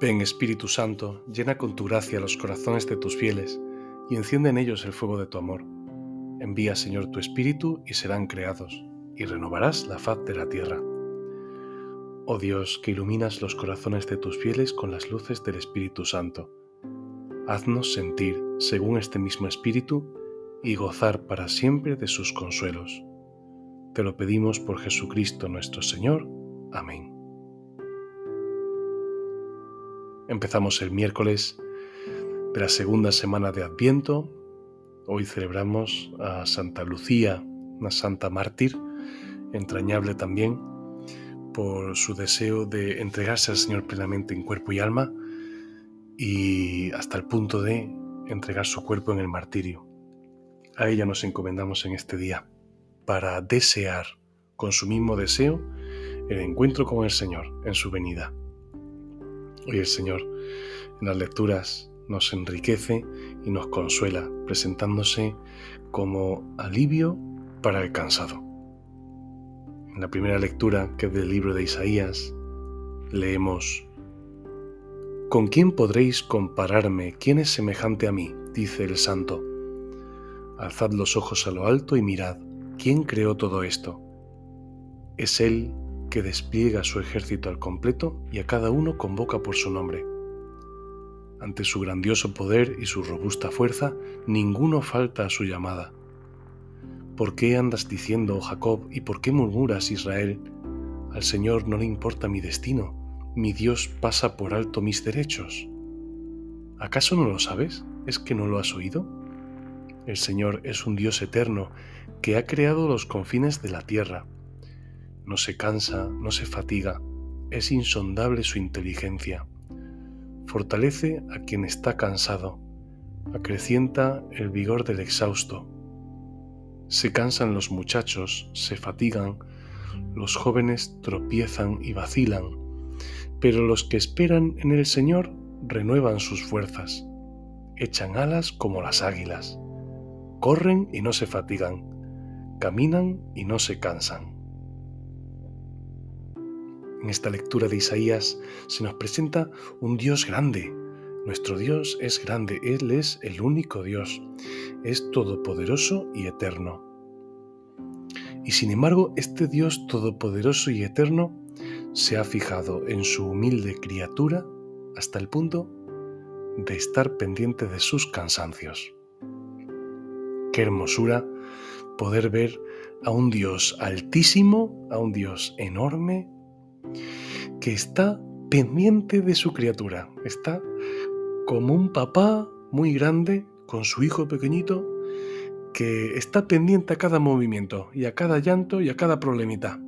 Ven Espíritu Santo, llena con tu gracia los corazones de tus fieles y enciende en ellos el fuego de tu amor. Envía Señor tu Espíritu y serán creados, y renovarás la faz de la tierra. Oh Dios, que iluminas los corazones de tus fieles con las luces del Espíritu Santo, haznos sentir, según este mismo Espíritu, y gozar para siempre de sus consuelos. Te lo pedimos por Jesucristo nuestro Señor. Amén. Empezamos el miércoles de la segunda semana de Adviento. Hoy celebramos a Santa Lucía, una santa mártir, entrañable también por su deseo de entregarse al Señor plenamente en cuerpo y alma y hasta el punto de entregar su cuerpo en el martirio. A ella nos encomendamos en este día para desear con su mismo deseo el encuentro con el Señor en su venida. Hoy el Señor en las lecturas nos enriquece y nos consuela, presentándose como alivio para el cansado. En la primera lectura, que es del libro de Isaías, leemos, ¿Con quién podréis compararme? ¿Quién es semejante a mí? dice el santo. Alzad los ojos a lo alto y mirad, ¿quién creó todo esto? Es Él que despliega su ejército al completo y a cada uno convoca por su nombre. Ante su grandioso poder y su robusta fuerza, ninguno falta a su llamada. ¿Por qué andas diciendo, oh Jacob, y por qué murmuras, Israel? Al Señor no le importa mi destino, mi Dios pasa por alto mis derechos. ¿Acaso no lo sabes? ¿Es que no lo has oído? El Señor es un Dios eterno que ha creado los confines de la tierra no se cansa, no se fatiga, es insondable su inteligencia. Fortalece a quien está cansado, acrecienta el vigor del exhausto. Se cansan los muchachos, se fatigan, los jóvenes tropiezan y vacilan, pero los que esperan en el Señor renuevan sus fuerzas, echan alas como las águilas, corren y no se fatigan, caminan y no se cansan. En esta lectura de Isaías se nos presenta un Dios grande. Nuestro Dios es grande, Él es el único Dios, es todopoderoso y eterno. Y sin embargo, este Dios todopoderoso y eterno se ha fijado en su humilde criatura hasta el punto de estar pendiente de sus cansancios. Qué hermosura poder ver a un Dios altísimo, a un Dios enorme, que está pendiente de su criatura, está como un papá muy grande con su hijo pequeñito que está pendiente a cada movimiento y a cada llanto y a cada problemita.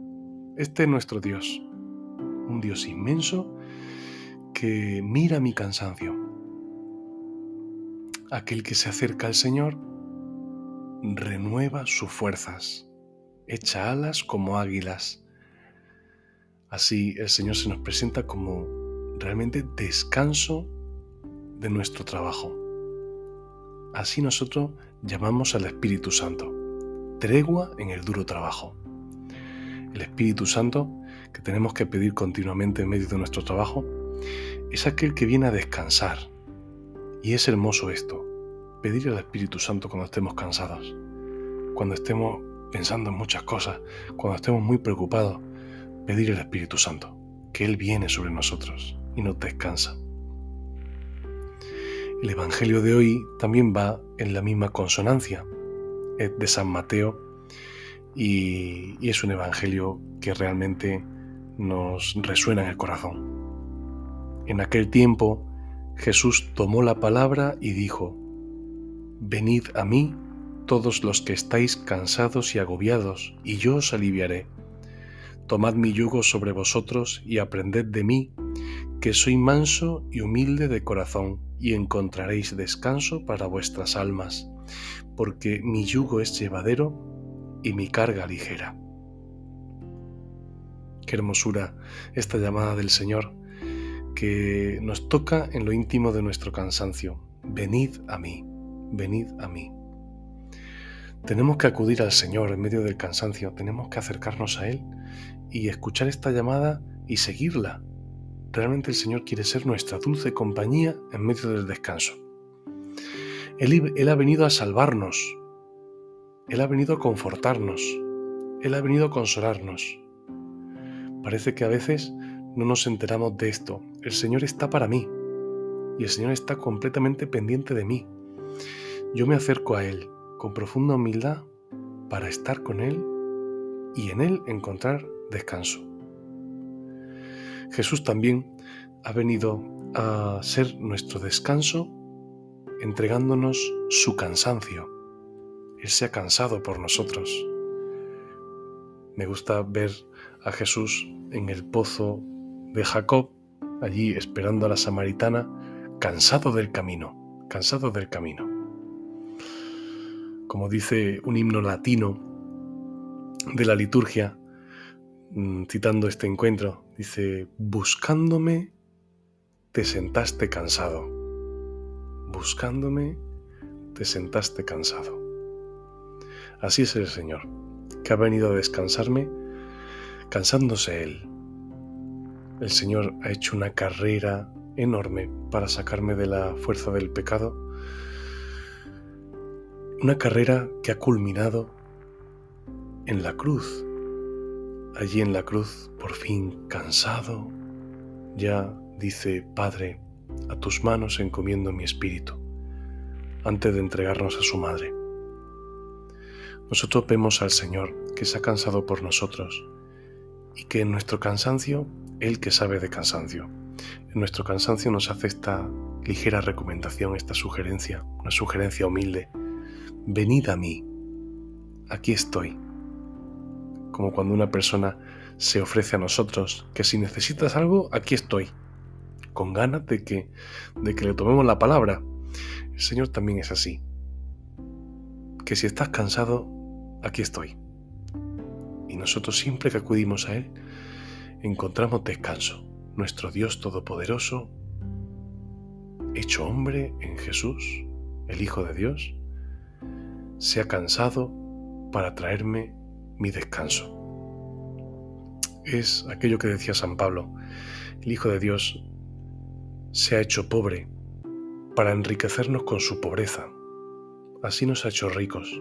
Este es nuestro Dios, un Dios inmenso que mira mi cansancio. Aquel que se acerca al Señor renueva sus fuerzas, echa alas como águilas, Así el Señor se nos presenta como realmente descanso de nuestro trabajo. Así nosotros llamamos al Espíritu Santo, tregua en el duro trabajo. El Espíritu Santo que tenemos que pedir continuamente en medio de nuestro trabajo es aquel que viene a descansar. Y es hermoso esto, pedir al Espíritu Santo cuando estemos cansados, cuando estemos pensando en muchas cosas, cuando estemos muy preocupados, pedir al Espíritu Santo, que Él viene sobre nosotros y nos descansa. El Evangelio de hoy también va en la misma consonancia, es de San Mateo y, y es un Evangelio que realmente nos resuena en el corazón. En aquel tiempo Jesús tomó la palabra y dijo, Venid a mí todos los que estáis cansados y agobiados, y yo os aliviaré. Tomad mi yugo sobre vosotros y aprended de mí, que soy manso y humilde de corazón, y encontraréis descanso para vuestras almas, porque mi yugo es llevadero y mi carga ligera. Qué hermosura esta llamada del Señor, que nos toca en lo íntimo de nuestro cansancio. Venid a mí, venid a mí. Tenemos que acudir al Señor en medio del cansancio, tenemos que acercarnos a Él y escuchar esta llamada y seguirla. realmente el Señor quiere ser nuestra dulce compañía en medio del descanso. Él, ha venido a salvarnos, Él ha venido a confortarnos, Él ha venido a consolarnos. Parece que a veces no nos enteramos de esto. El Señor está para mí y el Señor está completamente pendiente de mí. Yo me acerco a Él con profunda humildad para estar con Él y en Él encontrar descanso. Jesús también ha venido a ser nuestro descanso entregándonos su cansancio. Él se ha cansado por nosotros. Me gusta ver a Jesús en el pozo de Jacob, allí esperando a la samaritana, cansado del camino, cansado del camino. Como dice un himno latino de la liturgia, mm, citando este encuentro, dice, buscándome te sentaste cansado, buscándome te sentaste cansado. Así es el Señor, que ha venido a descansarme, cansándose Él, el Señor ha hecho una carrera enorme para sacarme de la fuerza del pecado. Una carrera que ha culminado en la cruz. Allí en la cruz, por fin cansado, ya dice, Padre, a tus manos encomiendo mi espíritu, antes de entregarnos a su madre. Nosotros vemos al Señor que se ha cansado por nosotros y que en nuestro cansancio él que sabe de cansancio. En nuestro cansancio nos hace esta ligera recomendación, esta sugerencia, una sugerencia humilde. Venid a mí, aquí estoy. Como cuando una persona se ofrece a nosotros, que si necesitas algo, aquí estoy, con ganas de que, de que le tomemos la palabra. El Señor también es así. Que si estás cansado, aquí estoy. Y nosotros siempre que acudimos a Él, encontramos descanso. Nuestro Dios Todopoderoso, hecho hombre en Jesús, el Hijo de Dios, se ha cansado para traerme mi descanso. Es aquello que decía San Pablo, el Hijo de Dios se ha hecho pobre para enriquecernos con su pobreza. Así nos ha hecho ricos.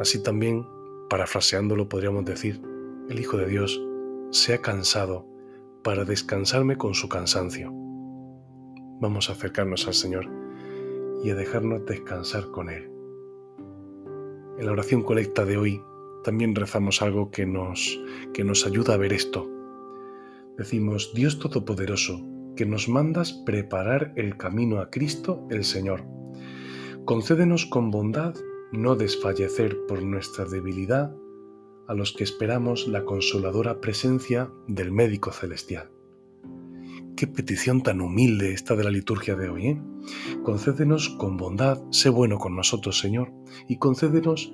Así también, parafraseándolo, podríamos decir, el Hijo de Dios se ha cansado para descansarme con su cansancio. Vamos a acercarnos al Señor y a dejarnos descansar con Él. En la oración colecta de hoy también rezamos algo que nos, que nos ayuda a ver esto. Decimos, Dios Todopoderoso, que nos mandas preparar el camino a Cristo el Señor. Concédenos con bondad no desfallecer por nuestra debilidad a los que esperamos la consoladora presencia del médico celestial. Qué petición tan humilde esta de la liturgia de hoy. ¿eh? Concédenos con bondad, sé bueno con nosotros, Señor, y concédenos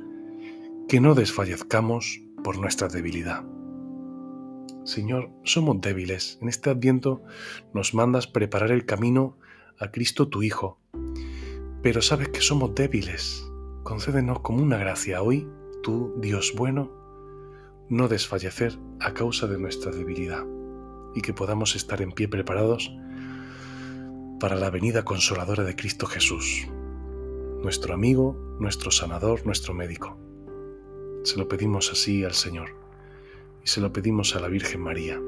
que no desfallezcamos por nuestra debilidad. Señor, somos débiles. En este adviento nos mandas preparar el camino a Cristo tu Hijo. Pero sabes que somos débiles. Concédenos como una gracia hoy, tú, Dios bueno, no desfallecer a causa de nuestra debilidad y que podamos estar en pie preparados para la venida consoladora de Cristo Jesús, nuestro amigo, nuestro sanador, nuestro médico. Se lo pedimos así al Señor y se lo pedimos a la Virgen María,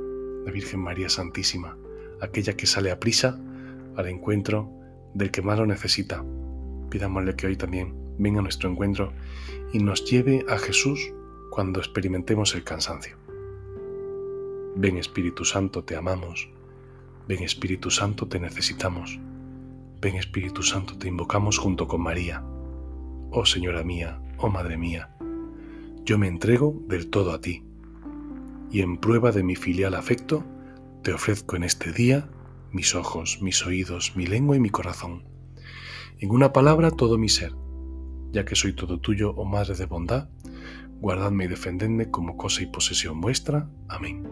la Virgen María Santísima, aquella que sale a prisa al encuentro del que más lo necesita. Pidámosle que hoy también venga a nuestro encuentro y nos lleve a Jesús cuando experimentemos el cansancio. Ven Espíritu Santo, te amamos. Ven Espíritu Santo, te necesitamos. Ven Espíritu Santo, te invocamos junto con María. Oh Señora mía, oh Madre mía, yo me entrego del todo a ti, y en prueba de mi filial afecto, te ofrezco en este día mis ojos, mis oídos, mi lengua y mi corazón. En una palabra todo mi ser, ya que soy todo tuyo, oh Madre de bondad, guardadme y defendedme como cosa y posesión vuestra. Amén.